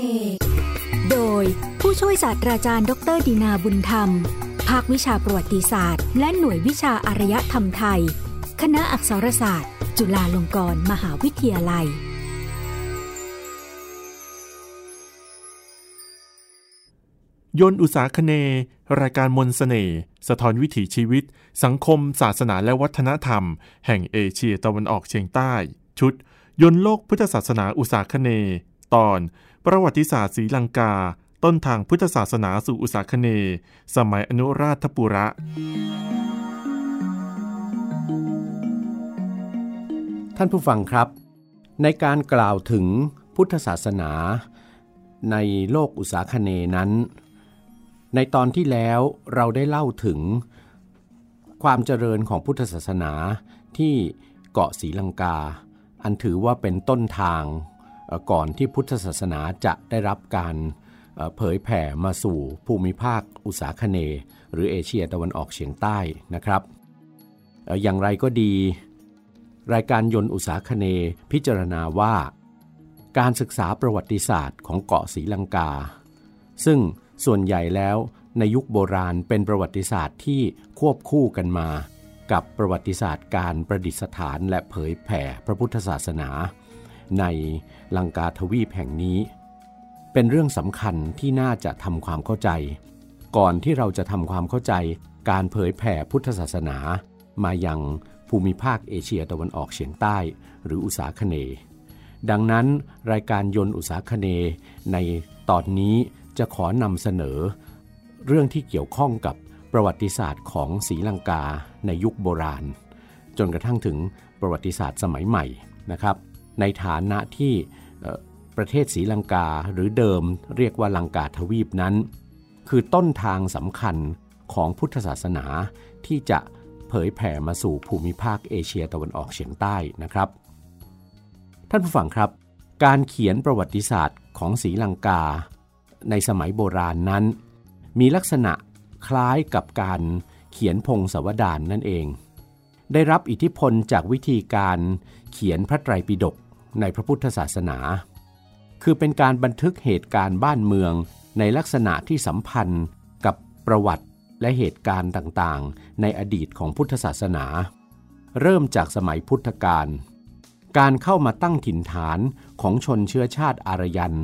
เนโดยผู้ช่วยศาสตราจารย์ ดรดีนาบุญธรรม ภาควิชาประวัติศาสตร์ และหน่วยวิชาอารยธรรมไทย คณะอักษรศาสตร์ จุฬาลงกรณ์มหาวิทยาลัย ยนอุตสาคเน รายการมนสเสน่ห์สะท้อนวิถีชีวิต สังคม ศาสนาและวัฒนธรรม แห่งเอเชียตะวันออกเฉียงใต้ ชุด ยนโลกพุทธศาสนาอุตสาคเน ตอน ประวัติศาสตร์ศรีลังกา ต้นทางพุทธศาสนาสู่อุตสาคเน สมัยอนุราชปุระ ท่านผู้ฟังครับ ในการกล่าวถึงพุทธศาสนาในโลกอุตสาคเนนั้น ในตอนที่แล้วเราได้เล่าถึงความเจริญของพุทธศาสนาที่เกาะศรีลังกา อันถือว่าเป็นต้นทาง ก่อนที่พุทธศาสนาจะได้รับการเผยแผ่มาสู่ภูมิภาคอุตสาคเน หรือเอเชียตะวันออกเฉียงใต้นะครับอย่างไรก็ดี รายการยนต์อุตสาคเนพิจารณาว่า การศึกษาประวัติศาสตร์ของเกาะศรีลังกา ซึ่งส่วนใหญ่แล้วในยุคโบราณเป็นประวัติศาสตร์ที่ควบคู่กันมา กับประวัติศาสตร์การประดิษฐานและเผยแผ่พระพุทธศาสนา ในลังกาทวีปแห่งนี้ เป็นเรื่องสำคัญที่น่าจะทำความเข้าใจ ก่อนที่เราจะทำความเข้าใจการเผยแผ่พุทธศาสนา มายังภูมิภาคเอเชียตะวันออกเฉียงใต้ หรืออุตสาคเน ดังนั้นรายการยนต์อุตสาคเน ในตอนนี้จะขอนำเสนอ เรื่องที่เกี่ยวข้องกับประวัติศาสตร์ของศรีลังกาในยุคโบราณ จนกระทั่งถึงประวัติศาสตร์สมัยใหม่นะครับ ในฐานะที่ประเทศศรีลังกาหรือเดิมเรียกว่าลังกาทวีปนั้น คือต้นทางสำคัญของพุทธศาสนาที่จะเผยแผ่มาสู่ภูมิภาคเอเชียตะวันออกเฉียงใต้นะครับ ท่านผู้ฟังครับ การเขียนประวัติศาสตร์ของศรีลังกา ในสมัยโบราณนั้น มีลักษณะคล้ายกับการเขียนพงศาวดารนนั่นเอง ได้รับอิทธิพลจากวิธีการเขียนพระไตรปิฎก ในพระพุทธศาสนา คือเป็นการบันทึกเหตุการณ์บ้านเมืองในลักษณะที่สัมพันธ์กับประวัติและเหตุการณ์ต่างๆ ในอดีตของพุทธศาสนา เริ่มจากสมัยพุทธกาลการเข้ามาตั้งถิ่นฐานของชนเชื้อชาติอารยัน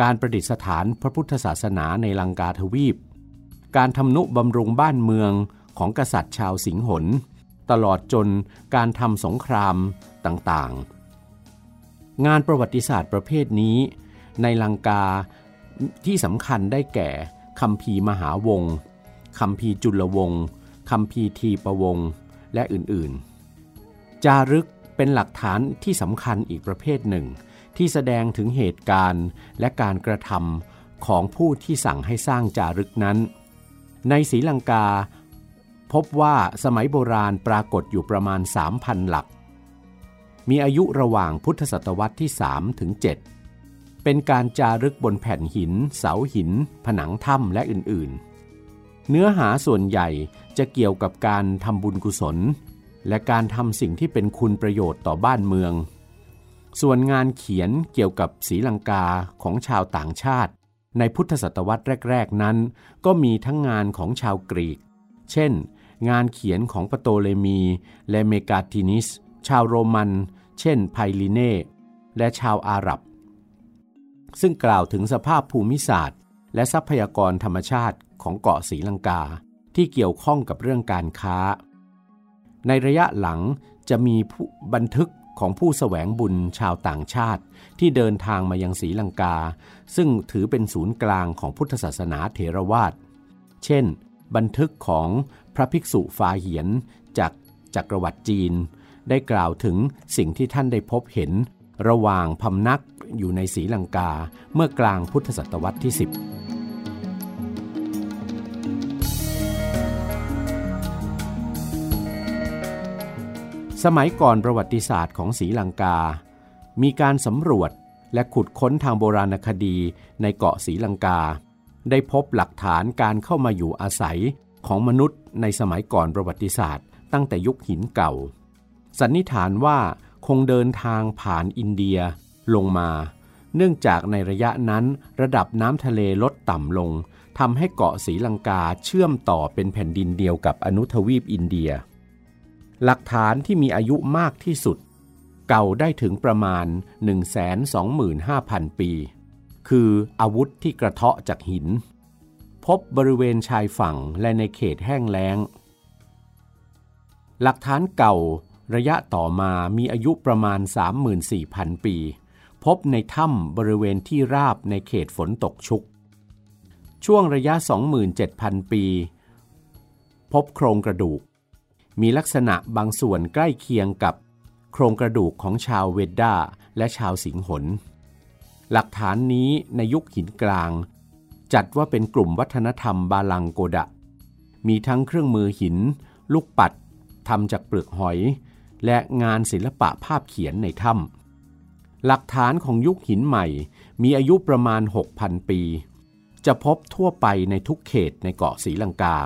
การประดิษฐานพระพุทธศาสนาในลังกาทวีป การทำนุบำรุงบ้านเมืองของกษัตริย์ชาวสิงหน ตลอดจนการทำสงครามต่างๆ งานประวัติศาสตร์ประเภทนี้ ในลังกาที่สำคัญได้แก่คัมภีมหาวงคัมภีจุลวงคัมภีทีประวงและอื่นๆ จารึกเป็นหลักฐานที่สำคัญอีกประเภทหนึ่ง ที่แสดงถึงเหตุการณ์และการกระทำของผู้ที่สั่งให้สร้างจารึกนั้น ในศรีลังกา พบว่าสมัยโบราณปรากฏอยู่ประมาณ 3,000 หลัก มีอายุระหว่างพุทธศตวรรษที่ 3 ถึง 7 เป็นการจารึกบนแผ่นหิน เสาหิน ผนังถ้ำและอื่นๆ เนื้อหาส่วนใหญ่จะเกี่ยวกับการทำบุญกุศล และการทำสิ่งที่เป็นคุณประโยชน์ต่อบ้านเมือง ส่วนงานเขียนเกี่ยวกับศรีลังกาของชาวต่างชาติ ในพุทธศตวรรษแรก ๆ นั้น ก็มีทั้งงานของชาวกรีก เช่น งานเขียนของปโตเลมีและเมกาตินิส ชาวโรมัน เช่นไพลิเน่ และชาวอาหรับ ซึ่งกล่าวถึงสภาพภูมิศาสตร์ และทรัพยากรธรรมชาติของเกาะศรีลังกาที่เกี่ยวข้องกับเรื่องการค้า ในระยะหลังจะมีบันทึกของผู้แสวงบุญชาวต่างชาติที่เดินทางมายังศรีลังกา ซึ่งถือเป็นศูนย์กลางของพุทธศาสนาเถรวาท เช่น บันทึกของพระภิกษุฟาเหียนจากจักรวรรดิจีน ได้กล่าวถึงสิ่งที่ท่านได้พบเห็น ระหว่างพำนักอยู่ในศรีลังกาเมื่อกลางพุทธศตวรรษที่ 10สมัยก่อนประวัติศาสตร์ของศรีลังกา มีการสำรวจและขุดค้นทางโบราณคดีในเกาะศรีลังกา ได้พบหลักฐานการเข้ามาอยู่อาศัยของมนุษย์ในสมัยก่อนประวัติศาสตร์ ตั้งแต่ยุคหินเก่า สันนิษฐานว่าคงเดินทางผ่านอินเดียลงมา เนื่องจากในระยะนั้นระดับน้ำทะเลลดต่ำลงทำให้เกาะศรีลังกาเชื่อมต่อเป็นแผ่นดินเดียวกับอนุทวีปอินเดีย หลักฐานที่มีอายุมากที่สุด เก่าได้ถึงประมาณ 125,000 ปี คืออาวุธที่กระเทาะจากหิน พบบริเวณชายฝั่งและในเขตแห้งแล้ง หลักฐานเก่า ระยะต่อมามีอายุประมาณ 34,000 ปี พบในถ้ำบริเวณที่ราบในเขตฝนตกชุก ช่วงระยะ 27,000 ปี พบโครงกระดูก มีลักษณะบางส่วนใกล้เคียงกับโครงกระดูกของชาวเวดดาและชาวสิงหน หลักฐานนี้ในยุคหินกลาง จัดว่าเป็นกลุ่มวัฒนธรรมบาลังโกดะ มีทั้งเครื่องมือหิน ลูกปัดทำจากเปลือกหอย และงานศิลปะภาพเขียนในถ้ำหลักฐานของยุคหินใหม่มีอายุประมาณ 6,000 ปี จะพบทั่วไปในทุกเขตในเกาะสีลังกา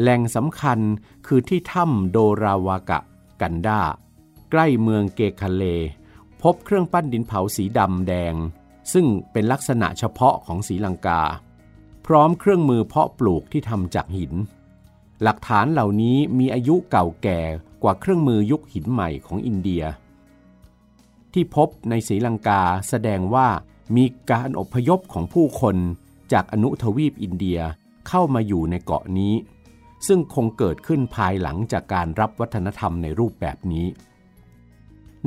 แหล่งสำคัญคือที่ถ้ำโดราวากะ กันดาใกล้เมืองเกคาเล พบเครื่องปั้นดินเผาสีดำแดง ซึ่งเป็นลักษณะเฉพาะของสีลังกา พร้อมเครื่องมือเพาะปลูกที่ทำจากหิน หลักฐานเหล่านี้มีอายุเก่าแก่ กว่าเครื่องมือยุคหินใหม่ของอินเดีย ที่พบในศรีลังกาแสดงว่ามีการอพยพของผู้คนจากอนุทวีปอินเดียเข้ามาอยู่ในเกาะนี้ ซึ่งคงเกิดขึ้นภายหลังจากการรับวัฒนธรรมในรูปแบบนี้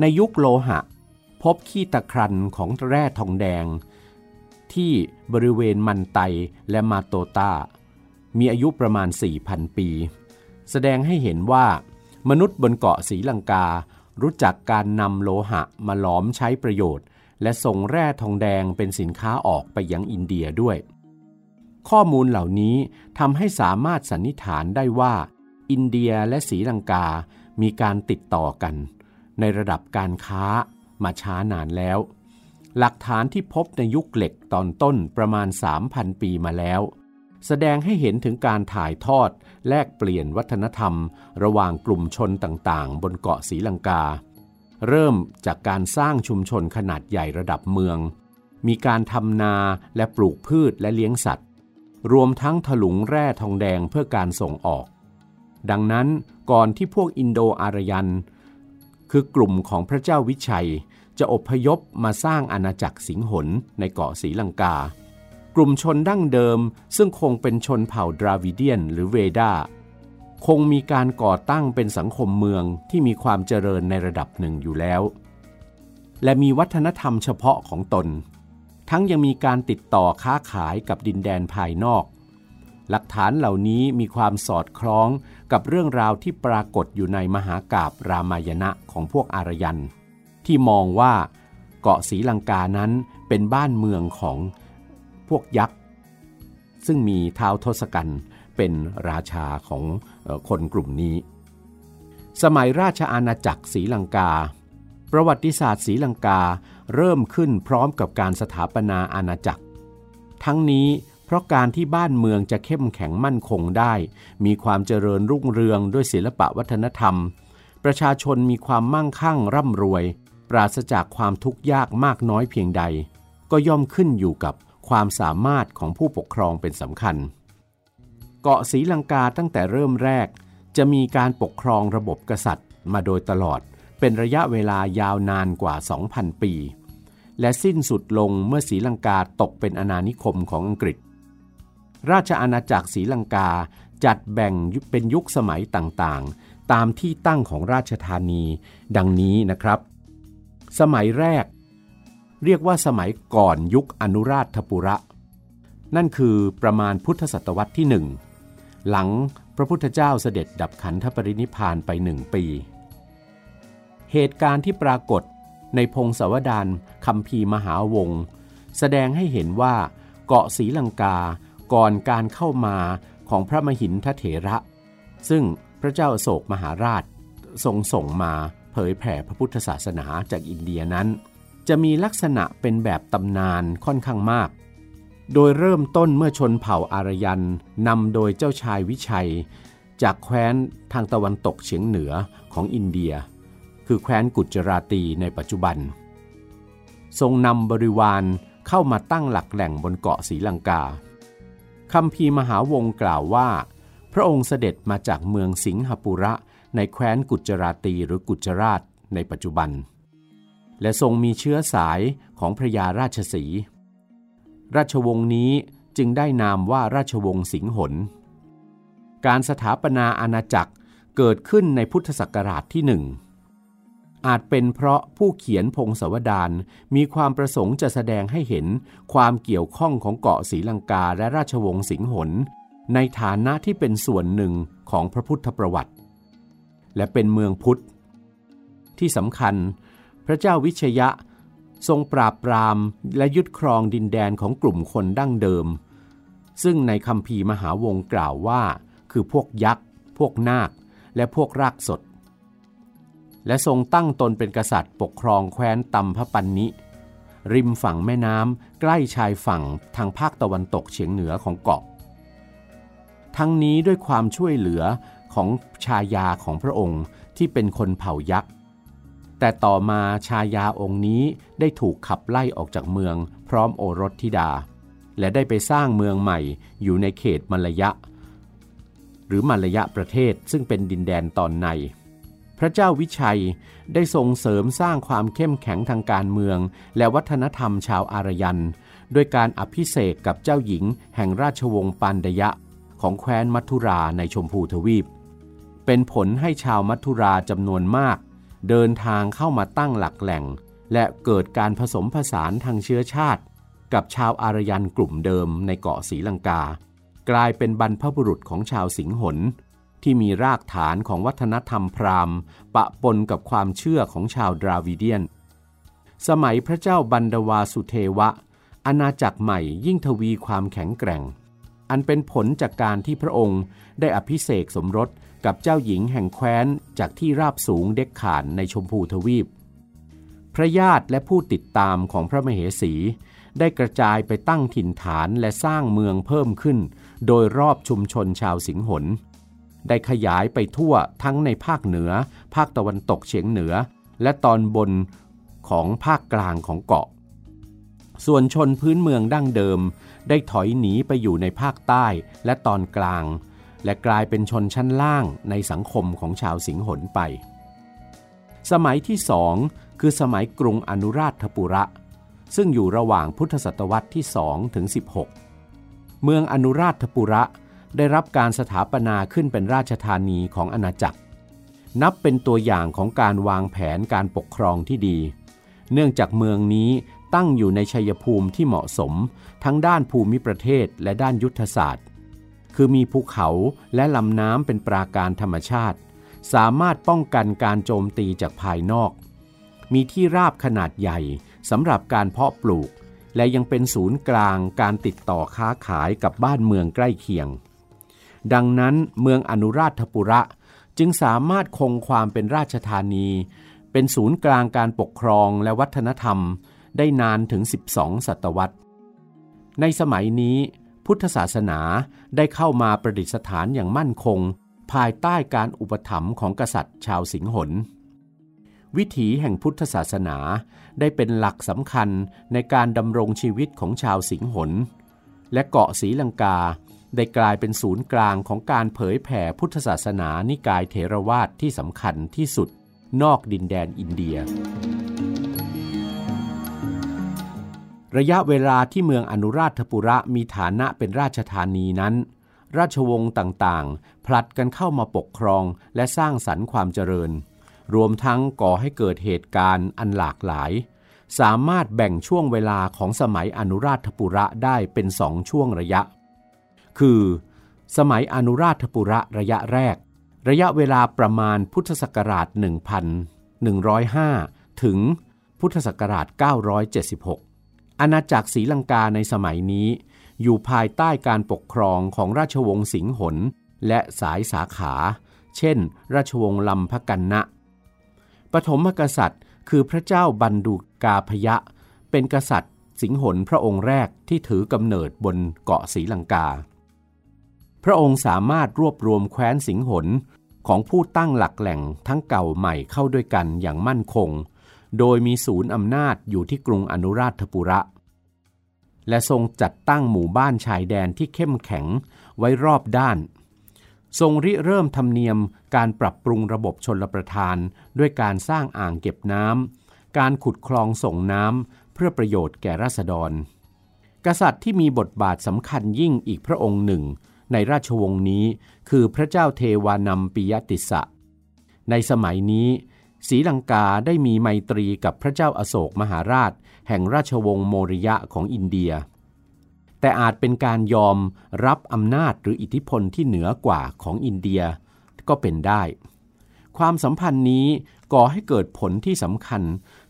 ในยุคโลหะ พบขี้ตะครันของแร่ทองแดง ที่บริเวณมันไตและมาโตตามีอายุประมาณ 4,000 ปี แสดงให้เห็นว่า มนุษย์บนเกาะศรีลังกา รู้จักการนำโลหะมาหลอมใช้ประโยชน์ และส่งแร่ทองแดงเป็นสินค้าออกไปยังอินเดียด้วย ข้อมูลเหล่านี้ทำให้สามารถสันนิษฐานได้ว่า อินเดียและศรีลังกา มีการติดต่อกัน ในระดับการค้ามาช้านานแล้ว หลักฐานที่พบในยุคเหล็กตอนต้นประมาณ 3,000 ปีมาแล้ว แสดงให้เห็นถึงการถ่ายทอด แลกเปลี่ยนวัฒนธรรม ระหว่างกลุ่มชนต่างๆ บนเกาะศรีลังกา เริ่มจากการสร้างชุมชนขนาดใหญ่ระดับเมือง มีการทำนาและปลูกพืชและเลี้ยงสัตว์ รวมทั้งถลุงแร่ทองแดงเพื่อการส่งออก ดังนั้นก่อนที่พวกอินโดอารยัน คือกลุ่มของพระเจ้าวิชัย จะอพยพมาสร้างอาณาจักรสิงหนในเกาะศรีลังกา กลุ่มชนดั้งเดิม ซึ่งคงเป็นชนเผ่าดราวิเดียนหรือเวดาคงมีการก่อตั้งเป็นสังคมเมืองที่มีความเจริญในระดับหนึ่งอยู่แล้ว และมีวัฒนธรรมเฉพาะของตน ทั้งยังมีการติดต่อค้าขายกับดินแดนภายนอก หลักฐานเหล่านี้มีความสอดคล้องกับเรื่องราวที่ปรากฏอยู่ในมหากาบรามายณะของพวกอารยัน ที่มองว่าเกาะศรีลังกานั้นเป็นบ้านเมืองของ พวกยักษ์ซึ่งมีท้าวทศกัณฐ์เป็นราชาของคนกลุ่มนี้ สมัยราชอาณาจักรศรีลังกา ประวัติศาสตร์ศรีลังกาเริ่มขึ้นพร้อมกับการสถาปนาอาณาจักร ทั้งนี้เพราะการที่บ้านเมืองจะเข้มแข็งมั่นคงได้ มีความเจริญรุ่งเรืองด้วยศิลปะวัฒนธรรม ประชาชนมีความมั่งคั่งร่ำรวย ปราศจากความทุกข์ยากมากน้อยเพียงใด ก็ย่อมขึ้นอยู่กับ ความสามารถของผู้ปกครองเป็นสำคัญ เกาะศรีลังกาตั้งแต่เริ่มแรก จะมีการปกครองระบบกษัตริย์มาโดยตลอด เป็นระยะเวลายาวนานกว่า 2,000 ปี และสิ้นสุดลงเมื่อศรีลังกาตกเป็นอาณานิคมของอังกฤษ ราชอาณาจักรศรีลังกาจัดแบ่งเป็นยุคสมัยต่างๆ ตามที่ตั้งของราชธานี ดังนี้นะครับ สมัยแรก เรียกว่าสมัยก่อนยุคอนุราชปุระ นั่นคือประมาณพุทธศตวรรษที่หนึ่งหลังพระพุทธเจ้าเสด็จดับขันธปรินิพานไปหนึ่งปี เหตุการณ์ที่ปรากฏในพงศาวดารคำพีมหาวงศ์แสดงให้เห็นว่าเกาะศรีลังกาก่อนการเข้ามาของพระมหินทเถระ ซึ่งพระเจ้าโศกมหาราชทรงส่งมาเผยแผ่พระพุทธศาสนาจากอินเดียนั้น จะมีลักษณะเป็นแบบตำนานค่อนข้างมาก โดยเริ่มต้นเมื่อชนเผ่าอารยันนำโดยเจ้าชายวิชัย จากแคว้นทางตะวันตกเฉียงเหนือของอินเดีย คือแคว้นกุจราตีในปัจจุบัน ทรงนำบริวารเข้ามาตั้งหลักแหล่งบนเกาะศรีลังกาคำพีมหาวงกล่าวว่า พระองค์เสด็จมาจากเมืองสิงหปุระในแคว้นกุจราตีหรือกุจราชในปัจจุบัน และทรงมีเชื้อสายของพระยาราชสี ราชวงศ์นี้จึงได้นามว่าราชวงศ์สิงหน การสถาปนาอาณาจักรเกิดขึ้นในพุทธศักราชที่หนึ่งอาจเป็นเพราะผู้เขียนพงศาวดารมีความประสงค์จะแสดงให้เห็นความเกี่ยวข้องของเกาะศรีลังกาและราชวงศ์สิงหน ในฐานะที่เป็นส่วนหนึ่งของพระพุทธประวัติ และเป็นเมืองพุทธ ที่สำคัญ พระเจ้าวิชยะ ทรงปราบปรามและยึดครองดินแดนของกลุ่มคนดั้งเดิม ซึ่งในคำพีมหาวงกล่าวว่า คือพวกยักษ์ พวกนาค และพวกรากสด และทรงตั้งตนเป็นกษัตริย์ปกครองแคว้นตัมพปันนิ ริมฝั่งแม่น้ำใกล้ชายฝั่งทางภาคตะวันตกเฉียงเหนือของเกาะ ทั้งนี้ด้วยความช่วยเหลือของชายาของพระองค์ที่เป็นคนเผ่ายักษ์ แต่ต่อมาชายาองค์นี้ได้ถูกขับไล่ออกจากเมือง พร้อมโอรสธิดา และได้ไปสร้างเมืองใหม่อยู่ในเขตมลยะ หรือมลยะประเทศซึ่งเป็นดินแดนตอนใน พระเจ้าวิชัยได้ทรงเสริมสร้างความเข้มแข็งทางการเมือง และวัฒนธรรมชาวอารยันด้วยการอภิเษกกับเจ้าหญิงแห่งราชวงศ์ปันดยะ ของแคว้นมัทุราในชมพูทวีป เป็นผลให้ชาวมัทุราจำนวนมาก เดินทางเข้ามาตั้งหลักแหล่ง และเกิดการผสมผสานทางเชื้อชาติ กับชาวอารยันกลุ่มเดิมในเกาะศรีลังกา กลายเป็นบรรพบุรุษของชาวสิงหนที่มีรากฐานของวัฒนธรรมพราหมณ์ ปะปนกับความเชื่อของชาวดราวิเดียน สมัยพระเจ้าบันดวาสุเทวะ อาณาจักรใหม่ยิ่งทวีความแข็งแกร่ง อันเป็นผลจากการที่พระองค์ได้อภิเษกสมรส กับเจ้าหญิงแห่งแคว้นจากที่ราบสูงเด็กขานในชมพูทวีป พระญาติและผู้ติดตามของพระมเหสี ได้กระจายไปตั้งถิ่นฐานและสร้างเมืองเพิ่มขึ้น โดยรอบชุมชนชาวสิงหน ได้ขยายไปทั่วทั้งในภาคเหนือ ภาคตะวันตกเฉียงเหนือ และตอนบนของภาคกลางของเกาะ ส่วนชนพื้นเมืองดั้งเดิม ได้ถอยหนีไปอยู่ในภาคใต้และตอนกลาง และกลายเป็นชนชั้นล่างในสังคมของชาวสิงหนไป สมัยที่สองคือสมัยกรุงอนุราชปุระ ซึ่งอยู่ระหว่างพุทธศตวรรษที่2ถึง16 เมืองอนุราชปุระได้รับการสถาปนาขึ้นเป็นราชธานีของอาณาจักร นับเป็นตัวอย่างของการวางแผนการปกครองที่ดี เนื่องจากเมืองนี้ตั้งอยู่ในชัยภูมิที่เหมาะสม ทั้งด้านภูมิประเทศและด้านยุทธศาสตร์ คือมีภูเขาและลำน้ำเป็นปราการธรรมชาติ สามารถป้องกันการโจมตีจากภายนอก มีที่ราบขนาดใหญ่สำหรับการเพาะปลูก และยังเป็นศูนย์กลางการติดต่อค้าขายกับบ้านเมืองใกล้เคียง ดังนั้นเมืองอนุราชปุระจึงสามารถคงความเป็นราชธานี เป็นศูนย์กลางการปกครองและวัฒนธรรม ได้นานถึง 12 ศตวรรษ ในสมัยนี้ พุทธศาสนาได้เข้ามาประดิษฐานอย่างมั่นคง ภายใต้การอุปถัมภ์ของกษัตริย์ชาวสิงหนวิถีแห่งพุทธศาสนาได้เป็นหลักสำคัญในการดำรงชีวิตของชาวสิงหนและเกาะศรีลังกาได้กลายเป็นศูนย์กลางของการเผยแผ่พุทธศาสนานิกายเถรวาทที่สำคัญที่สุดนอกดินแดนอินเดีย ระยะเวลาที่เมืองอนุราชปุระมีฐานะเป็นราชธานีนั้น ราชวงศ์ต่างๆ ผลัดกันเข้ามาปกครองและสร้างสรรค์ความเจริญ รวมทั้งก่อให้เกิดเหตุการณ์อันหลากหลาย สามารถแบ่งช่วงเวลาของสมัยอนุราชปุระได้เป็นสองช่วงระยะ คือ สมัยอนุราชปุระระยะแรก ระยะเวลาประมาณพุทธศักราช 1105ถึงพุทธศักราช 976 อาณาจักรศรีลังกาในสมัยนี้ อยู่ภายใต้การปกครองของราชวงศ์สิงหนและสายสาขา เช่น ราชวงศ์ลำพกันนะ ปฐมกษัตริย์คือพระเจ้าบันดุกาพยะ เป็นกษัตริย์สิงหนพระองค์แรกที่ถือกำเนิดบนเกาะศรีลังกา พระองค์สามารถรวบรวมแคว้นสิงหนของผู้ตั้งหลักแหล่งทั้งเก่าใหม่เข้าด้วยกันอย่างมั่นคง โดยมีศูนย์อำนาจอยู่ที่กรุงอนุราชปุระ และทรงจัดตั้งหมู่บ้านชายแดนที่เข้มแข็งไว้รอบด้าน ทรงริเริ่มธรรมเนียมการปรับปรุงระบบชนลประทาน ด้วยการสร้างอ่างเก็บน้ำ การขุดคลองส่งน้ำเพื่อประโยชน์แก่ราษฎร กษัตริย์ที่มีบทบาทสำคัญยิ่งอีกพระองค์หนึ่ง ในราชวงศ์นี้คือพระเจ้าเทวานัมปิยติสะในสมัยนี้ ศรีลังกาได้มีไมตรีกับพระเจ้าอาโศกมหาราช แห่งราชวงศ์โมริยะของอินเดีย แต่อาจเป็นการยอมรับอำนาจหรืออิทธิพลที่เหนือกว่าของอินเดียก็เป็นได้ ความสัมพันธ์นี้ก่อให้เกิดผลที่สำคัญ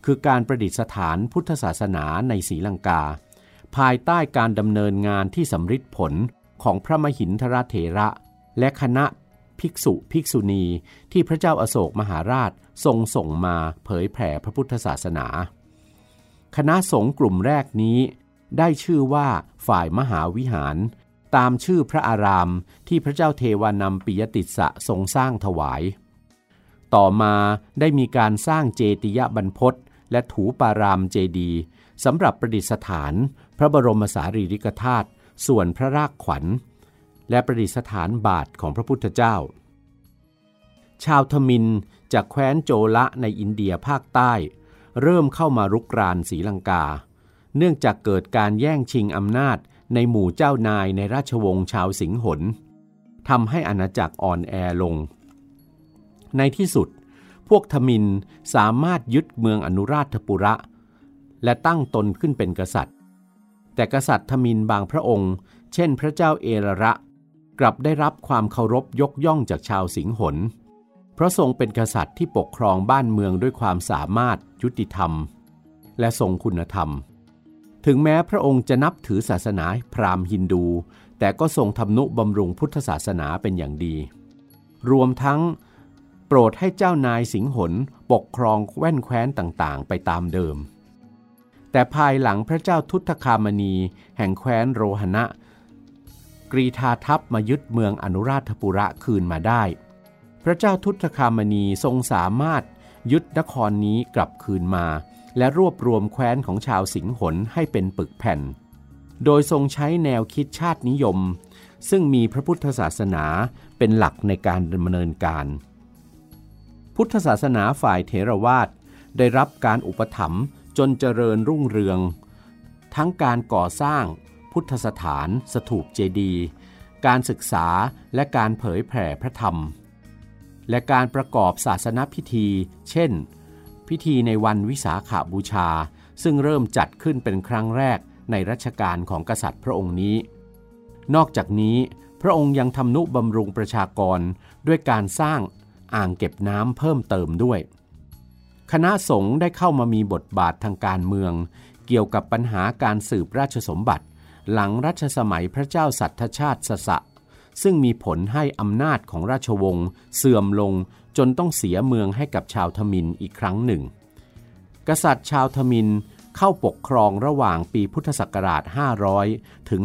คือการประดิษฐานพุทธศาสนาในศรีลังกา ภายใต้การดำเนินงานที่สำฤทธิ์ผลของพระมหินทรเถระ และคณะ ภิกษุภิกษุณีที่พระเจ้าอาโศกมหาราชทรงส่งมาเผยแผ่พระพุทธศาสนา คณะสงฆ์กลุ่มแรกนี้ ได้ชื่อว่าฝ่ายมหาวิหาร ตามชื่อพระอารามที่พระเจ้าเทวานำปิยติสะทรงสร้างถวาย ต่อมาได้มีการสร้างเจติยบรรพศและถูปารามเจดีสำหรับประดิษฐาน พระบรมสารีริกธาตุส่วนพระรากขวัญ และประดิษฐานบาทของพระพุทธเจ้า ชาวทมินจากแคว้นโจละในอินเดียภาคใต้ เริ่มเข้ามารุกรานศรีลังกา เนื่องจากเกิดการแย่งชิงอำนาจในหมู่เจ้านายในราชวงศ์ชาวสิงหนทำให้อาณาจักรอ่อนแอลง ในที่สุด พวกทมินสามารถยึดเมืองอนุราชปุระ และตั้งตนขึ้นเป็นกษัตริย์ แต่กษัตริย์ทมินบางพระองค์ เช่นพระเจ้าเอระระ กลับได้รับความเคารพยกย่องจากชาวสิงหน เพราะทรงเป็นกษัตริย์ที่ปกครองบ้านเมืองด้วยความสามารถยุติธรรม และทรงคุณธรรม ถึงแม้พระองค์จะนับถือศาสนาพราหมณ์ฮินดู แต่ก็ทรงทำนุบำรุงพุทธศาสนาเป็นอย่างดี รวมทั้งโปรดให้เจ้านายสิงหนปกครองแว่นแคว้นต่างๆ ไปตามเดิม แต่ภายหลังพระเจ้าทุตคามณีแห่งแคว้นโรหณะ กรีธาทัพมายึดเมืองอนุราชปุระคืนมาได้ พระเจ้าทุตคามณีทรงสามารถยึดนครนี้กลับคืนมา และรวบรวมแคว้นของชาวสิงหนให้เป็นปึกแผ่น โดยทรงใช้แนวคิดชาตินิยม ซึ่งมีพระพุทธศาสนาเป็นหลักในการดำเนินการ พุทธศาสนาฝ่ายเทรวาสได้รับการอุปถัมภ์จนเจริญรุ่งเรือง ทั้งการก่อสร้าง พุทธสถาน สถูปเจดีย์การศึกษาและการเผยแผ่พระธรรม และการประกอบศาสนพิธี เช่น พิธีในวันวิสาขาบูชา ซึ่งเริ่มจัดขึ้นเป็นครั้งแรกในรัชกาลของกษัตริย์พระองค์นี้ นอกจากนี้ พระองค์ยังทำนุบำรุงประชากรด้วยการสร้างอ่างเก็บน้ำเพิ่มเติมด้วย คณะสงฆ์ได้เข้ามามีบทบาททางการเมือง เกี่ยวกับปัญหาการสืบราชสมบัติ หลังรัชสมัยพระเจ้าสัทธชาติสสะ ซึ่งมีผลให้อำนาจของราชวงศ์เสื่อมลงจนต้องเสียเมืองให้กับชาวทมินอีกครั้งหนึ่ง กษัตริย์ชาวทมินเข้าปกครองระหว่างปีพุทธศักราช 500 ถึง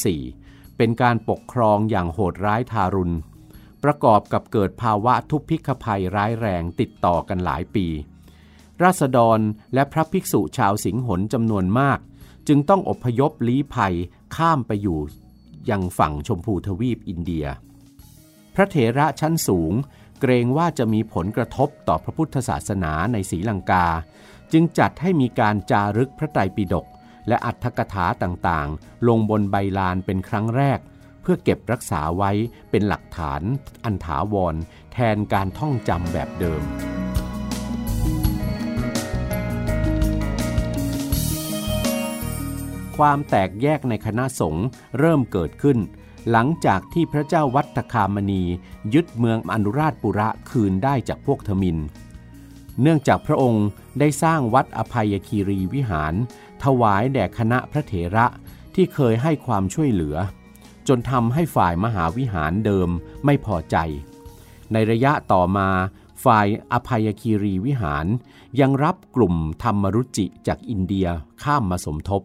514 เป็นการปกครองอย่างโหดร้ายทารุณ ประกอบกับเกิดภาวะทุพพิกภัยร้ายแรงติดต่อกันหลายปี ราษฎรและพระภิกษุชาวสิงหนจำนวนมาก จึงต้องอพยพลี้ภัยข้ามไปอยู่ยังฝั่งชมพูทวีปอินเดีย พระเถระชั้นสูง เกรงว่าจะมีผลกระทบต่อพระพุทธศาสนาในศรีลังกา จึงจัดให้มีการจารึกพระไตรปิฎกและอัตถกถาต่างๆ ลงบนใบลานเป็นครั้งแรก เพื่อเก็บรักษาไว้เป็นหลักฐานอันถาวร แทนการท่องจำแบบเดิม ความแตกแยกในคณะสงฆ์เริ่มเกิดขึ้น หลังจากที่พระเจ้าวัตคามณี ยึดเมืองอนุราชปุระคืนได้จากพวกทมิน เนื่องจากพระองค์ได้สร้างวัดอภัยคีรีวิหาร ถวายแด่คณะพระเถระที่เคยให้ความช่วยเหลือ จนทำให้ฝ่ายมหาวิหารเดิมไม่พอใจ ในระยะต่อมาฝ่ายอภัยคีรีวิหารยังรับกลุ่มธรรมรุจิจากอินเดียข้ามมาสมทบ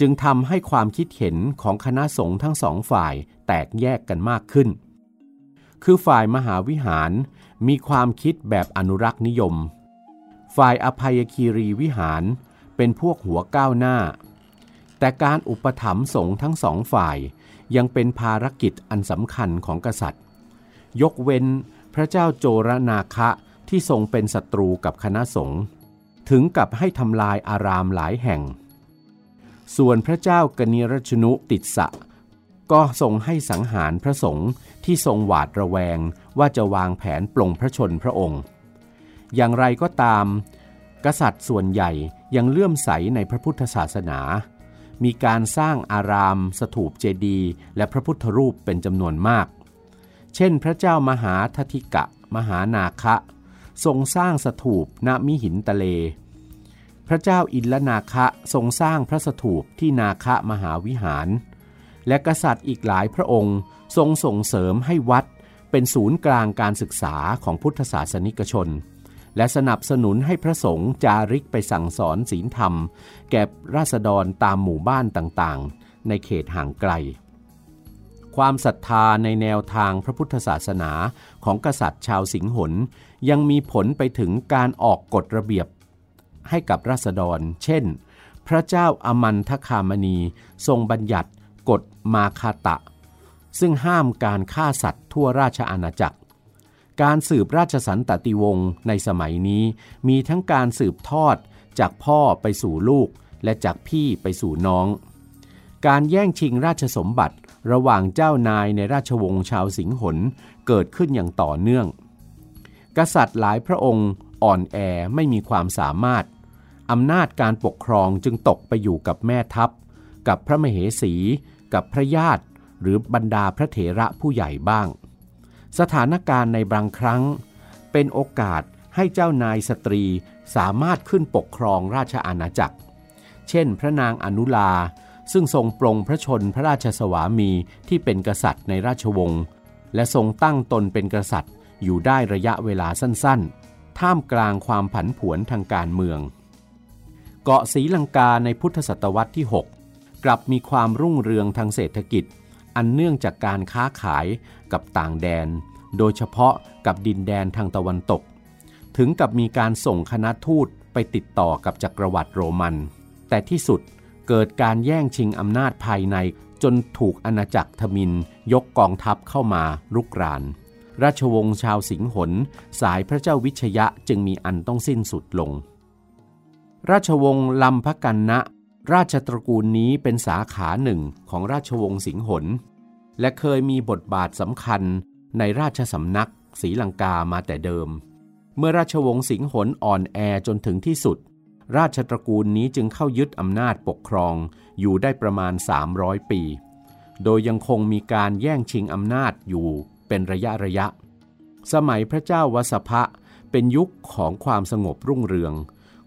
จึงทำให้ความคิดเห็นของคณะสงฆ์ทั้งสองฝ่ายแตกแยกกันมากขึ้น คือฝ่ายมหาวิหารมีความคิดแบบอนุรักษ์นิยม ฝ่ายอภัยคีรีวิหารเป็นพวกหัวก้าวหน้า แต่การอุปถัมภ์สงฆ์ทั้งสองฝ่ายยังเป็นภารกิจอันสำคัญของกษัตริย์ ยกเว้นพระเจ้าโจรนาคะที่ทรงเป็นศัตรูกับคณะสงฆ์ถึงกับให้ทำลายอารามหลายแห่ง ส่วนพระเจ้ากนิรชนุติดสะ ก็ทรงให้สังหารพระสงฆ์ที่ทรงหวาดระแวงว่าจะวางแผนปลงพระชนพระองค์ อย่างไรก็ตาม กษัตริย์ส่วนใหญ่ยังเลื่อมใสในพระพุทธศาสนา มีการสร้างอาราม สถูปเจดีย์และพระพุทธรูปเป็นจำนวนมาก เช่นพระเจ้ามหาทธิกะ มหานาคะ ทรงสร้างสถูปณมิหินตะเล พระเจ้าอินละนาคะทรงสร้างพระสถูปที่นาคะมหาวิหาร และกษัตริย์อีกหลายพระองค์ทรงส่งเสริมให้วัดเป็นศูนย์กลางการศึกษาของพุทธศาสนิกชน และสนับสนุนให้พระสงฆ์จาริกไปสั่งสอนศีลธรรม แก่ราษฎรตามหมู่บ้านต่างๆ ในเขตห่างไกล ความศรัทธาในแนวทางพระพุทธศาสนาของกษัตริย์ชาวสิงหนยังมีผลไปถึงการออกกฎระเบียบ ให้กับราษฎร เช่น พระเจ้าอมันทคามณีทรงบัญญัติกฎมาคาตะ ซึ่งห้ามการฆ่าสัตว์ทั่วราชอาณาจักร การสืบราชสันตติวงศ์ในสมัยนี้มีทั้งการสืบทอดจากพ่อไปสู่ลูกและจากพี่ไปสู่น้อง การแย่งชิงราชสมบัติระหว่างเจ้านายในราชวงศ์ชาวสิงหนเกิดขึ้นอย่างต่อเนื่อง กษัตริย์หลายพระองค์อ่อนแอไม่มีความสามารถ อำนาจการปกครองจึงตกไปอยู่กับแม่ทัพ กับพระมเหสี กับพระญาติ หรือบรรดาพระเถระผู้ใหญ่บ้าง สถานการณ์ในบางครั้ง เป็นโอกาสให้เจ้านายสตรีสามารถขึ้นปกครองราชอาณาจักร เช่น พระนางอนุลา ซึ่งทรงปรงพระชนพระราชสวามีที่เป็นกษัตริย์ในราชวงศ์ และทรงตั้งตนเป็นกษัตริย์อยู่ได้ระยะเวลาสั้นๆ ท่ามกลางความผันผวนทางการเมือง เกาะศรีลังกาในพุทธศตวรรษที่ 6 กลับมีความรุ่งเรืองทางเศรษฐกิจ อันเนื่องจากการค้าขายกับต่างแดน โดยเฉพาะกับดินแดนทางตะวันตก ถึงกับมีการส่งคณะทูตไปติดต่อกับจักรวรรดิโรมัน แต่ที่สุดเกิดการแย่งชิงอำนาจภายในจนถูกอาณาจักรทมินยกกองทัพเข้ามารุกราน ราชวงศ์ชาวสิงหน สายพระเจ้าวิชยะจึงมีอันต้องสิ้นสุดลง ราชวงศ์ลำพกันนะ ราชตระกูลนี้เป็นสาขาหนึ่งของราชวงศ์สิงหน และเคยมีบทบาทสำคัญในราชสำนักศรีลังกามาแต่เดิม เมื่อราชวงศ์สิงหนอ่อนแอจนถึงที่สุด ราชตระกูลนี้จึงเข้ายึดอำนาจปกครองอยู่ได้ประมาณ 300 ปี โดยยังคงมีการแย่งชิงอำนาจอยู่เป็นระยะระยะ สมัยพระเจ้าวสภะเป็นยุคของความสงบรุ่งเรือง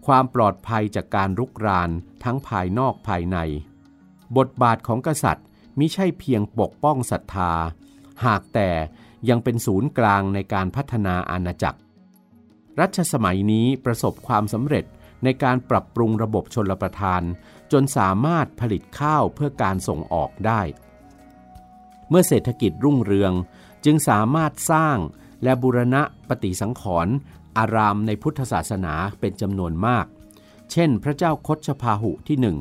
ความปลอดภัยจากการรุกรานทั้งภายนอกภายใน บทบาทของกษัตริย์มิใช่เพียงปกป้องศรัทธา หากแต่ยังเป็นศูนย์กลางในการพัฒนาอาณาจักร รัชสมัยนี้ประสบความสำเร็จในการปรับปรุงระบบชนประทาน จนสามารถผลิตข้าวเพื่อการส่งออกได้ เมื่อเศรษฐกิจรุ่งเรืองจึงสามารถสร้างและบูรณะปฏิสังขรณ์ อารามในพุทธศาสนาเป็นจำนวนมาก เช่น พระเจ้าคชพาหุที่หนึ่ง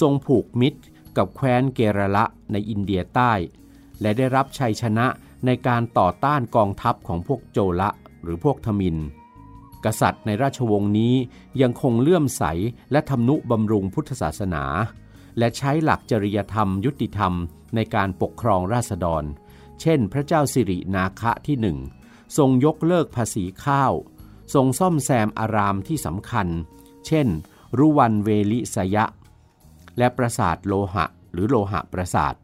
ทรงผูกมิตรกับแคว้นเกรละในอินเดียใต้ และได้รับชัยชนะในการต่อต้านกองทัพของพวกโจละหรือพวกทมิน กษัตริย์ในราชวงศ์นี้ยังคงเลื่อมใสและทำนุบำรุงพุทธศาสนา และใช้หลักจริยธรรมยุติธรรมในการปกครองราษฎร เช่น พระเจ้าสิรินาคะที่หนึ่งทรงยกเลิกภาษีข้าว ทรงซ่อมแซมอารามที่สำคัญ เช่น รุวันเวลิสยะ และปราสาทโลหะ หรือโลหะปราสาท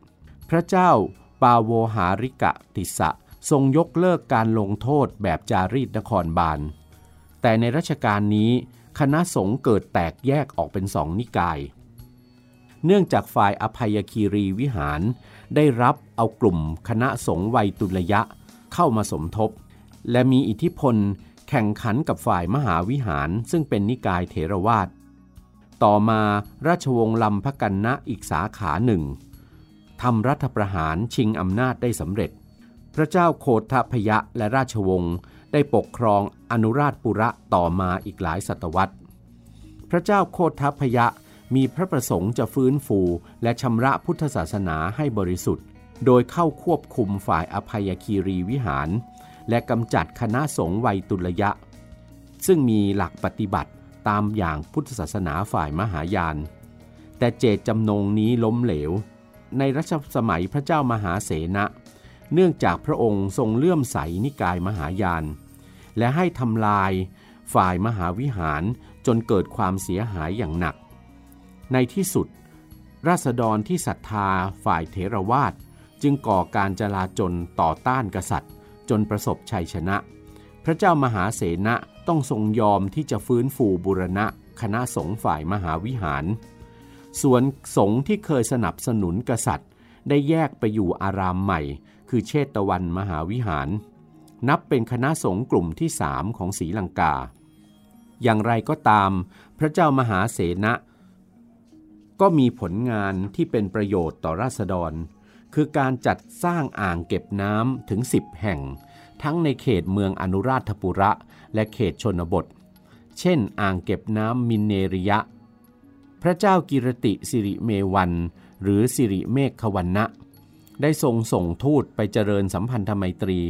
พระเจ้าปาโวหาริกะติสะทรงยกเลิกการลงโทษแบบจารีตนครบาล แต่ในรัชกาลนี้คณะสงฆ์เกิดแตกแยกออกเป็นสองนิกาย เนื่องจากฝ่ายอภัยคีรีวิหารได้รับเอากลุ่มคณะสงฆ์วัยตุลยะเข้ามาสมทบ และมีอิทธิพล แข่งขันกับฝ่ายมหาวิหารซึ่งเป็นนิกายเถรวาท ต่อมาราชวงศ์ลำพกันนะอีกสาขาหนึ่งทำรัฐประหารชิงอำนาจได้สำเร็จ พระเจ้าโคทพยะและราชวงศ์ได้ปกครองอนุราชปุระต่อมาอีกหลายศตวรรษ พระเจ้าโคทัพยะมีพระประสงค์จะฟื้นฟูและชำระพุทธศาสนาให้บริสุทธิ์ โดยเข้าควบคุมฝ่ายอภัยคีรีวิหาร และกำจัดคณะสงฆ์ไวยตุลยะ ซึ่งมีหลักปฏิบัติตามอย่างพุทธศาสนาฝ่ายมหายาน แต่เจตจำนงนี้ล้มเหลว ในรัชสมัยพระเจ้ามหาเสนะ เนื่องจากพระองค์ทรงเลื่อมใสนิกายมหายาน และให้ทำลายฝ่ายมหาวิหารจนเกิดความเสียหายอย่างหนัก ในที่สุด ราษฎรที่ศรัทธาฝ่ายเถรวาทจึงก่อการจลาจลต่อต้านกษัตริย์ จนประสบชัยชนะ พระเจ้ามหาเสนะต้องทรงยอมที่จะฟื้นฟูบุรณะ คณะสงฆ์ฝ่ายมหาวิหาร ส่วนสงฆ์ที่เคยสนับสนุนกษัตริย์ ได้แยกไปอยู่อารามใหม่ คือเชตวันมหาวิหาร นับเป็นคณะสงฆ์กลุ่มที่สามของศรีลังกา อย่างไรก็ตาม พระเจ้ามหาเสนะก็มีผลงานที่เป็นประโยชน์ต่อราษฎร คือการจัดสร้างอ่างเก็บน้ำถึง 10 แห่ง ทั้งในเขตเมืองอนุราชปุระ และเขตชนบท เช่น อ่างเก็บน้ำมินเนริยะ พระเจ้ากิรติสิริเมวัน หรือสิริเมฆขวันนะได้ทรงส่งทูตไปเจริญสัมพันธไมตรี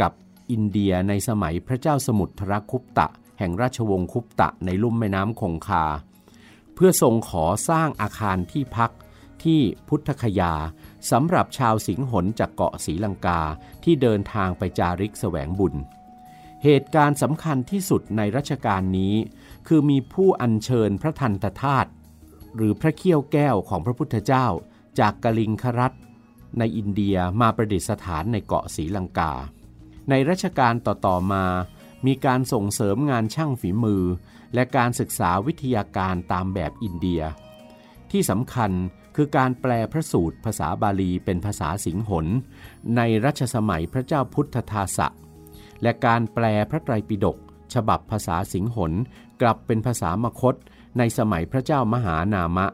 กับอินเดียในสมัยพระเจ้าสมุทรคุปตะ แห่งราชวงศ์คุปตะในลุ่มแม่น้ำคงคา เพื่อทรงขอสร้างอาคารที่พักที่พุทธคยา สำหรับชาวสิงหนจากเกาะศรีลังกาที่เดินทางไปจาริกแสวงบุญ เหตุการณ์สำคัญที่สุดในรัชกาลนี้ คือมีผู้อัญเชิญพระทันตธาตุหรือพระเขี้ยวแก้วของพระพุทธเจ้า จากกลิงครัตในอินเดียมาประดิษฐานในเกาะศรีลังกา ในรัชกาลต่อๆมา มีการส่งเสริมงานช่างฝีมือ และการศึกษาวิทยาการตามแบบอินเดีย ที่สำคัญ คือการแปลพระสูตรภาษาบาลีเป็นภาษาสิงหนในรัชสมัยพระเจ้าพุทธทาสะ และการแปลพระไตรปิฎกฉบับภาษาสิงหนกลับเป็นภาษามคต ในสมัยพระเจ้ามหานามะ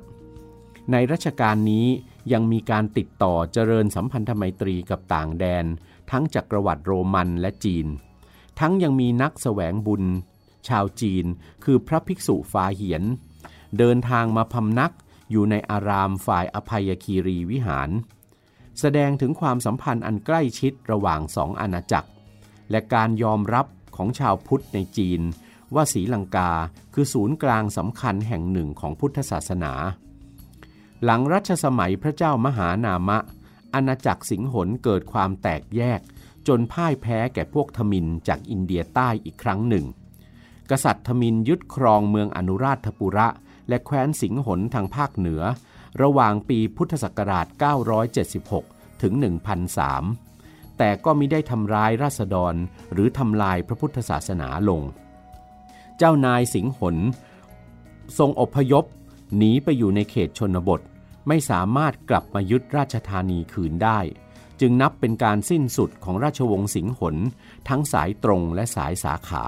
ในรัชกาลนี้ยังมีการติดต่อเจริญสัมพันธไมตรีกับต่างแดน ทั้งจักรวรรดิโรมันและจีน ทั้งยังมีนักแสวงบุญ ชาวจีน คือพระภิกษุฟาเหียน เดินทางมาพำนัก อยู่ในอารามฝ่ายอภัยคีรีวิหาร แสดงถึงความสัมพันธ์อันใกล้ชิดระหว่างสองอาณาจักร และการยอมรับของชาวพุทธในจีน ว่าศรีลังกาคือศูนย์กลางสำคัญแห่งหนึ่งของพุทธศาสนา หลังรัชสมัยพระเจ้ามหานามะ อาณาจักรสิงหนเกิดความแตกแยก จนพ่ายแพ้แก่พวกทมินจากอินเดียใต้อีกครั้งหนึ่ง กษัตริย์ทมินยึดครองเมืองอนุราชปุระ และแคว้นสิงหนทางภาคเหนือ ระหว่างปีพุทธศักราช 976 ถึง 1003 แต่ก็มิได้ทำร้ายราษฎรหรือทำลายพระพุทธศาสนาลง เจ้านายสิงหนทรงอพยพหนีไปอยู่ในเขตชนบท ไม่สามารถกลับมายึดราชธานีคืนได้ จึงนับเป็นการสิ้นสุดของราชวงศ์สิงหนทั้งสายตรงและสายสาขา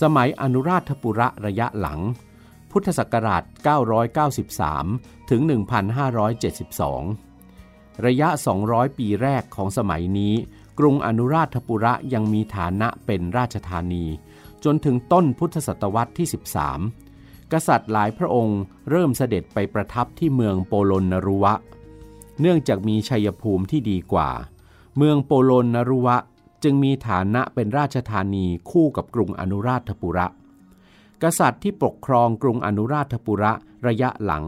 สมัยอนุราชปุระระยะหลัง พุทธศักราช 993 ถึง 1572 ระยะ 200 ปีแรกของสมัยนี้ กรุงอนุราชปุระยังมีฐานะเป็นราชธานี จนถึงต้นพุทธศตวรรษที่ 13 กษัตริย์หลายพระองค์เริ่มเสด็จไปประทับที่เมืองโปโลนนรุวะ เนื่องจากมีชัยภูมิที่ดีกว่า เมืองโปโลนนรุวะจึงมีฐานะเป็นราชธานีคู่กับกรุงอนุราชปุระ กษัตริย์ที่ปกครองกรุงอนุราชปุระระยะหลัง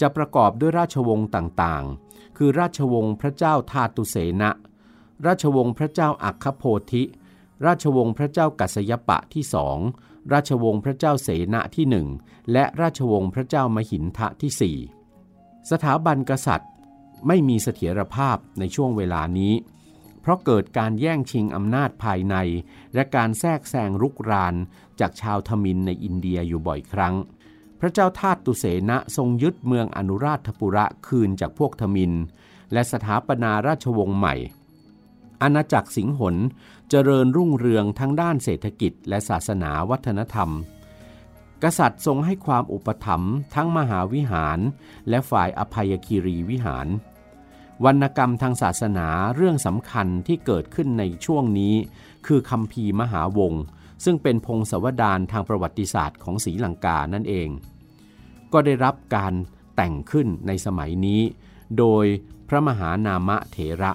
จะประกอบด้วยราชวงศ์ต่างๆ คือราชวงศ์พระเจ้าทาตุเสนะ ราชวงศ์พระเจ้าอัคคโพธิ ราชวงศ์พระเจ้ากัสยปะที่สองราชวงศ์พระเจ้าเสนะที่หนึ่งและราชวงศ์พระเจ้ามหินทะที่สี่สถาบันกษัตริย์ไม่มีเสถียรภาพในช่วงเวลานี้ เพราะเกิดการแย่งชิงอำนาจภายใน และการแทรกแซงรุกรานจากชาวทมินในอินเดียอยู่บ่อยครั้ง พระเจ้าทาตุเสนะทรงยึดเมืองอนุราชปุระคืนจากพวกทมิน และสถาปนาราชวงศ์ใหม่ อาณาจักรสิงหนเจริญรุ่งเรืองทั้งด้านเศรษฐกิจและศาสนาวัฒนธรรม กษัตริย์ทรงให้ความอุปถัมภ์ทั้งมหาวิหาร และฝ่ายอภัยคีรีวิหาร วรรณกรรมทางศาสนาเรื่องสำคัญที่เกิดขึ้นในช่วงนี้ คือคำพีมหาวงซึ่งเป็นพงศวดารทางประวัติศาสตร์ของศรีลังกานั่นเอง ก็ได้รับการแต่งขึ้นในสมัยนี้ โดยพระมหานามะเถระ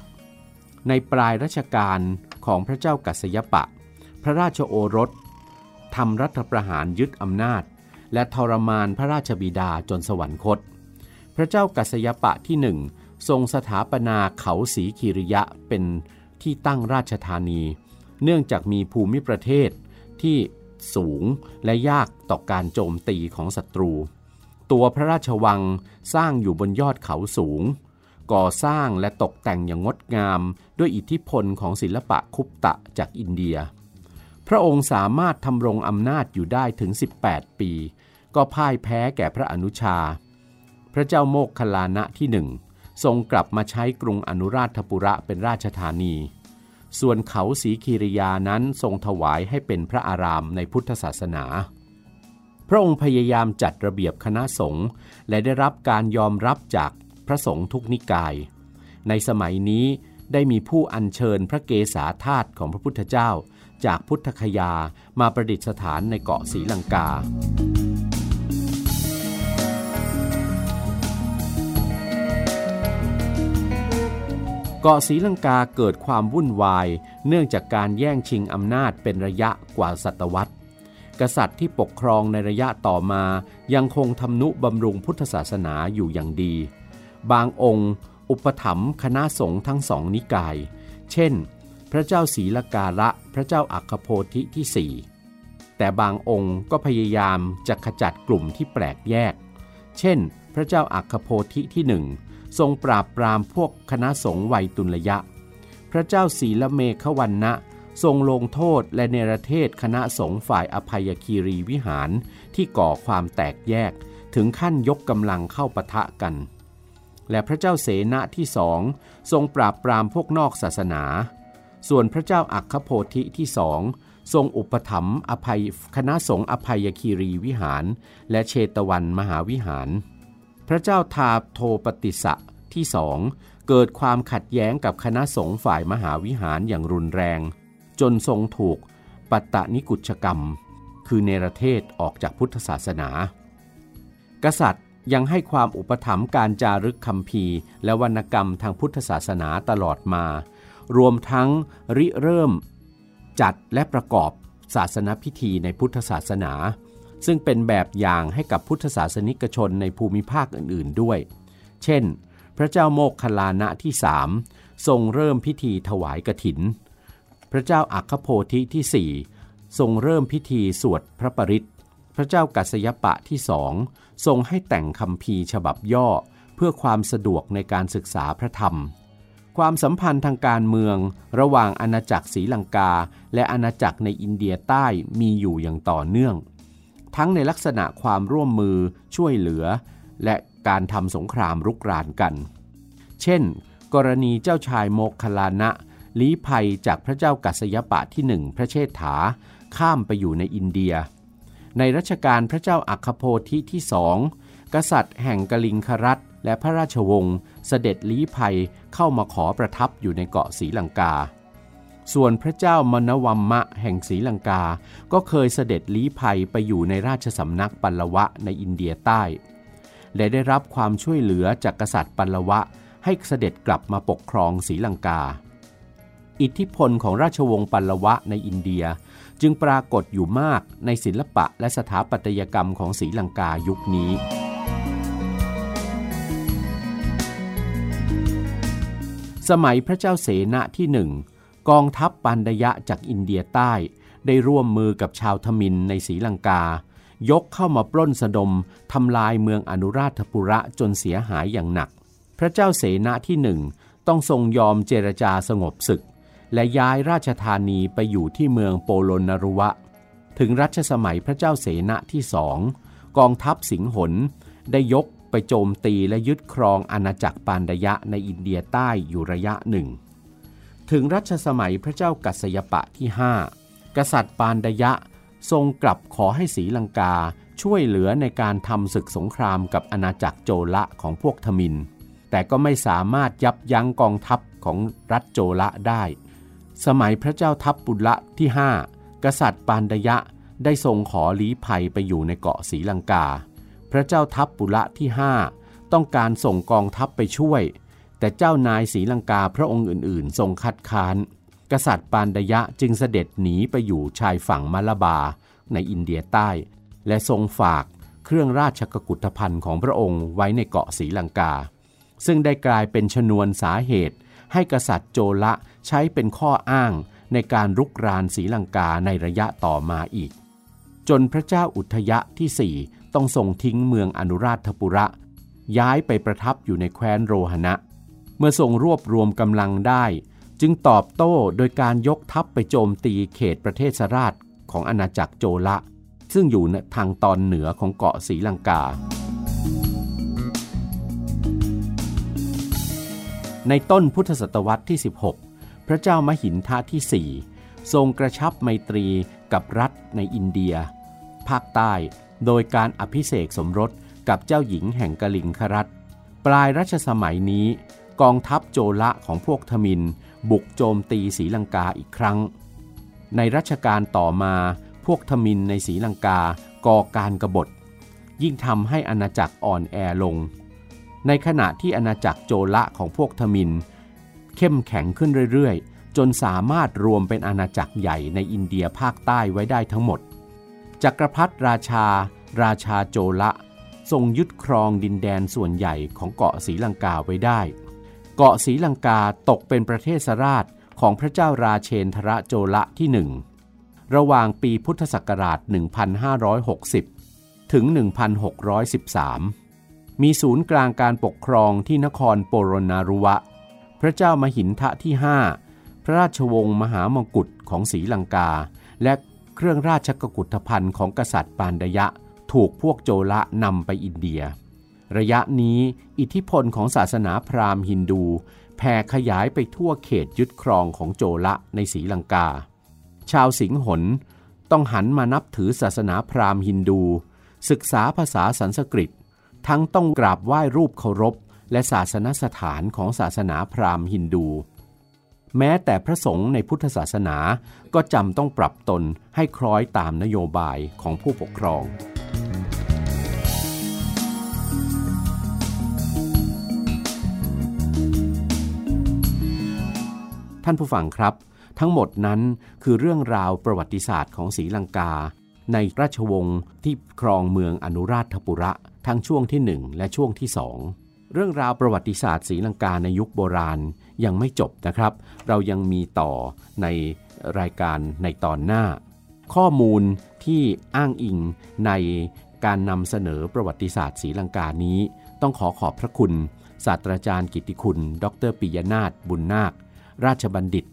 ในปลายรัชกาลของพระเจ้ากัสยปะ พระราชโอรสทำรัฐประหารยึดอำนาจ และทรมานพระราชบิดาจนสวรรคต พระเจ้ากัสยปะที่หนึ่ง ทรงสถาปนาเขาสีคิริยะเป็นที่ตั้งราชธานี เนื่องจากมีภูมิประเทศที่สูงและยากต่อการโจมตีของศัตรู ตัวพระราชวังสร้างอยู่บนยอดเขาสูง ก่อสร้างและตกแต่งอย่างงดงาม ด้วยอิทธิพลของศิลปะคุปตะจากอินเดีย พระองค์สามารถทำรงอำนาจอยู่ได้ถึง 18 ปี ก็พ่ายแพ้แก่พระอนุชา พระเจ้าโมกขลานะที่หนึ่ง ทรงกลับมาใช้กรุงอนุราชปุระเป็นราชธานี ส่วนเขาสีคีริยานั้นทรงถวายให้เป็นพระอารามในพุทธศาสนา พระองค์พยายามจัดระเบียบคณะสงฆ์และได้รับการยอมรับจากพระสงฆ์ทุกนิกาย ในสมัยนี้ได้มีผู้อัญเชิญพระเกศาธาตุของพระพุทธเจ้า จากพุทธคยามาประดิษฐานในเกาะศรีลังกา กาะศรีลังกาเกิดความวุ่นวาย เนื่องจากการแย่งชิงอำนาจเป็นระยะกว่าศตวรรษ กษัตริย์ที่ปกครองในระยะต่อมา ยังคงทำนุบำรุงพุทธศาสนาอยู่อย่างดี บางองค์ อุปถัมภ์คณะสงฆ์ทั้งสองนิกาย เช่น พระเจ้าศรีลกาละ พระเจ้าอัคคโพธิที่สี่แต่บางองค์ก็พยายามจะขจัดกลุ่มที่แปลกแยก เช่น พระเจ้าอัคคโพธิที่หนึ่ง ทรงปราบปรามพวกคณะสงฆ์ไวยตุลยะ พระเจ้าศีลเมฆวันนะทรงลงโทษและเนรเทศคณะสงฆ์ฝ่ายอภัยคีรีวิหารที่ก่อความแตกแยกถึงขั้นยกกำลังเข้าปะทะกัน และพระเจ้าเสนาที่สองทรงปราบปรามพวกนอกศาสนา ส่วนพระเจ้าอัคคโพธิที่สองทรงอุปถัมภ์อภัยคณะสงฆ์อภัยคีรีวิหาร และเชตวันมหาวิหาร พระเจ้าทาโทปติสะที่สองเกิดความขัดแย้งกับคณะสงฆ์ฝ่ายมหาวิหารอย่างรุนแรง จนทรงถูกปัตตนิกุชกรรม คือเนรเทศออกจากพุทธศาสนา กษัตริย์ยังให้ความอุปถัมภ์การจารึกคำพีและวรรณกรรมทางพุทธศาสนาตลอดมา รวมทั้งริเริ่ม จัดและประกอบศาสนพิธีในพุทธศาสนา ซึ่งเป็นแบบอย่างให้กับพุทธศาสนิกชนในภูมิภาคอื่น ๆด้วย เช่น พระเจ้าโมกขลานะที่สามทรงเริ่มพิธีถวายกถิน พระเจ้าอัคคโพธิที่สี่ทรงเริ่มพิธีสวดพระปริตพระเจ้ากัสยปะที่สองทรงให้แต่งคำพีฉบับย่อเพื่อความสะดวกในการศึกษาพระธรรม ความสัมพันธ์ทางการเมือง ระหว่างอาณาจักรศรีลังกา และอาณาจักรในอินเดียใต้มีอยู่อย่างต่อเนื่อง ทั้งในลักษณะความร่วมมือช่วยเหลือ และการทำสงครามรุกรานกัน เช่น กรณีเจ้าชายโมกขลานะลี้ภัยจากพระเจ้ากัสยปะที่หนึ่งพระเชษฐา ข้ามไปอยู่ในอินเดีย ในรัชกาลพระเจ้าอัคโพธิที่สองกษัตริย์แห่งกลิงครัตและพระราชวงศ์เสด็จลี้ภัยเข้ามาขอประทับอยู่ในเกาะศรีลังกา ส่วนพระเจ้ามณวัมมะแห่งศรีลังกา ก็เคยเสด็จลี้ภัยไปอยู่ในราชสำนักปัลลวะในอินเดียใต้ และได้รับความช่วยเหลือจากกษัตริย์ปัลลวะ ให้เสด็จกลับมาปกครองศรีลังกา อิทธิพลของราชวงศ์ปัลลวะในอินเดียจึงปรากฏอยู่มากในศิลปะและสถาปัตยกรรมของศรีลังกายุคนี้สมัยพระเจ้าเสนาที่หนึ่ง กองทัพปันดยะจากอินเดียใต้ ได้ร่วมมือกับชาวทมินในศรีลังกา ยกเข้ามาปล้นสะดมทำลายเมืองอนุราชปุระจนเสียหายอย่างหนัก พระเจ้าเสนาที่หนึ่งต้องทรงยอมเจรจาสงบศึก และย้ายราชธานีไปอยู่ที่เมืองโปโลนรุวะ ถึงรัชสมัยพระเจ้าเสนาที่สองกองทัพสิงหนได้ยกไปโจมตีและยึดครองอาณาจักรปานดยะในอินเดียใต้อยู่ระยะหนึ่ง ถึงรัชสมัยพระเจ้ากัสยปะที่ห้ากษัตริย์ปานดยะทรงกลับขอให้ศรีลังกาช่วยเหลือในการทำศึกสงครามกับอาณาจักรโจละของพวกทมิน แต่ก็ไม่สามารถยับยั้งกองทัพของรัฐโจละได้ สมัยพระเจ้าทัพปุระที่ 5 กษัตริย์ปานดยะได้ทรงขอลี้ภัยไปอยู่ในเกาะศรีลังกา พระเจ้าทัพปุระที่ 5 ต้องการส่งกองทัพไปช่วย แต่เจ้านายศรีลังกาพระองค์อื่นๆ ทรงคัดค้าน กษัตริย์ปานดยะจึงเสด็จหนีไปอยู่ชายฝั่งมาลาบาในอินเดียใต้ และทรงฝากเครื่องราชกุฏภัณฑ์ของพระองค์ไว้ในเกาะศรีลังกา ซึ่งได้กลายเป็นชนวนสาเหตุ ให้กษัตริย์โจละใช้เป็นข้ออ้างในการรุกรานศรีลังกาในระยะต่อมาอีก จนพระเจ้าอุทยะที่สี่ต้องส่งทิ้งเมืองอนุราชปุระ ย้ายไปประทับอยู่ในแคว้นโรหณะ เมื่อทรงรวบรวมกำลังได้ จึงตอบโต้โดยการยกทัพไปโจมตีเขตประเทศสราชของอาณาจักรโจละ ซึ่งอยู่ทางตอนเหนือของเกาะศรีลังกา ในต้นพุทธศตวรรษที่ 16 พระเจ้ามหินทาที่ 4 ทรงกระชับไมตรีกับรัฐในอินเดีย ภาคใต้โดยการอภิเษกสมรสกับเจ้าหญิงแห่งกลิงครัฐปลายรัชสมัยนี้ กองทัพโจละของพวกทมินบุกโจมตีศรีลังกาอีกครั้ง ในรัชกาลต่อมาพวกทมินในศรีลังกาก่อการกรบฏ ยิ่งทำให้อาณาจักรอ่อนแอลง ในขณะที่อาณาจักรโจละของพวกทมิน เข้มแข็งขึ้นเรื่อยๆ จนสามารถรวมเป็นอาณาจักรใหญ่ในอินเดียภาคใต้ไว้ได้ทั้งหมด จักรพรรดิราชา ราชาโจละ ทรงยึดครองดินแดนส่วนใหญ่ของเกาะศรีลังกาไว้ได้ เกาะศรีลังกาตกเป็นประเทศสราชของพระเจ้าราเชนทรโจละที่หนึ่งระหว่างปีพุทธศักราช 1560 ถึง 1613 มีศูนย์กลางการปกครองที่นครโปโรนารุวะ พระเจ้ามหินทะที่ 5 พระราชวงศ์มหามงกุฎของศรีลังกา และเครื่องราชกุฏภัณฑ์ของกษัตริย์ปานดยะ ถูกพวกโจละนำไปอินเดีย ระยะนี้อิทธิพลของศาสนาพราหมณ์ฮินดูแผ่ขยายไปทั่วเขตยึดครองของโจละในศรีลังกา ชาวสิงหนต้องหันมานับถือศาสนาพราหมณ์ฮินดู ศึกษาภาษาสันสกฤต ทั้งต้องกราบไหว้รูปเคารพ และศาสนสถานของศาสนาพราหมณ์ฮินดู แม้แต่พระสงฆ์ในพุทธศาสนาก็จำต้องปรับตนให้คล้อยตามนโยบายของผู้ปกครอง ท่านผู้ฟังครับ ทั้งหมดนั้นคือเรื่องราวประวัติศาสตร์ของศรีลังกา ในราชวงศ์ที่ครองเมืองอนุราชปุระ ทั้งช่วงที่ 1 และช่วงที่ 2 เรื่องราวประวัติศาสตร์ศรีลังกาในยุคโบราณยังไม่จบนะครับ เรายังมีต่อในรายการในตอนหน้า ข้อมูลที่อ้างอิงในการนำเสนอประวัติศาสตร์ศรีลังกานี้ ต้องขอขอบพระคุณ ศาสตราจารย์กิติคุณ ดรปิยนาถบุญนาค ราชบัณฑิต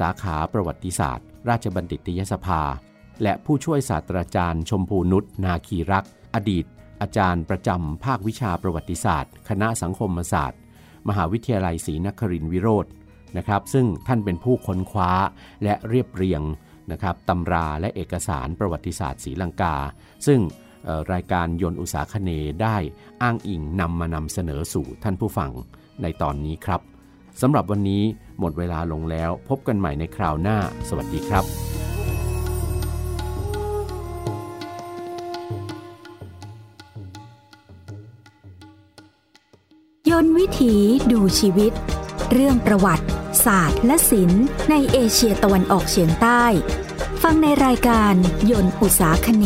สาขาประวัติศาสตร์ ราชบัณฑิตยสภา และผู้ช่วยศาสตราจารย์ชมพูนุชนาคีรัก อดีต อาจารย์ประจำภาควิชาประวัติศาสตร์ คณะสังคมศาสตร์ มหาวิทยาลัยศรีนครินทรวิโรธนะครับ ซึ่งท่านเป็นผู้ค้นคว้าและเรียบเรียงนะครับตำราและเอกสารประวัติศาสตร์ศรีลังกา ซึ่งรายการยนต์อุตสาคเนได้อ้างอิงนำมานำเสนอสู่ท่านผู้ฟังในตอนนี้ครับสำหรับวันนี้ หมดเวลาลงแล้ว พบกันใหม่ในคราวหน้า สวัสดีครับยนวิถีดูชีวิต เรื่องประวัติ ศาสตร์ และศิลป์ในเอเชียตะวันออกเฉียงใต้ ฟังในรายการยนต์อุตสาคเน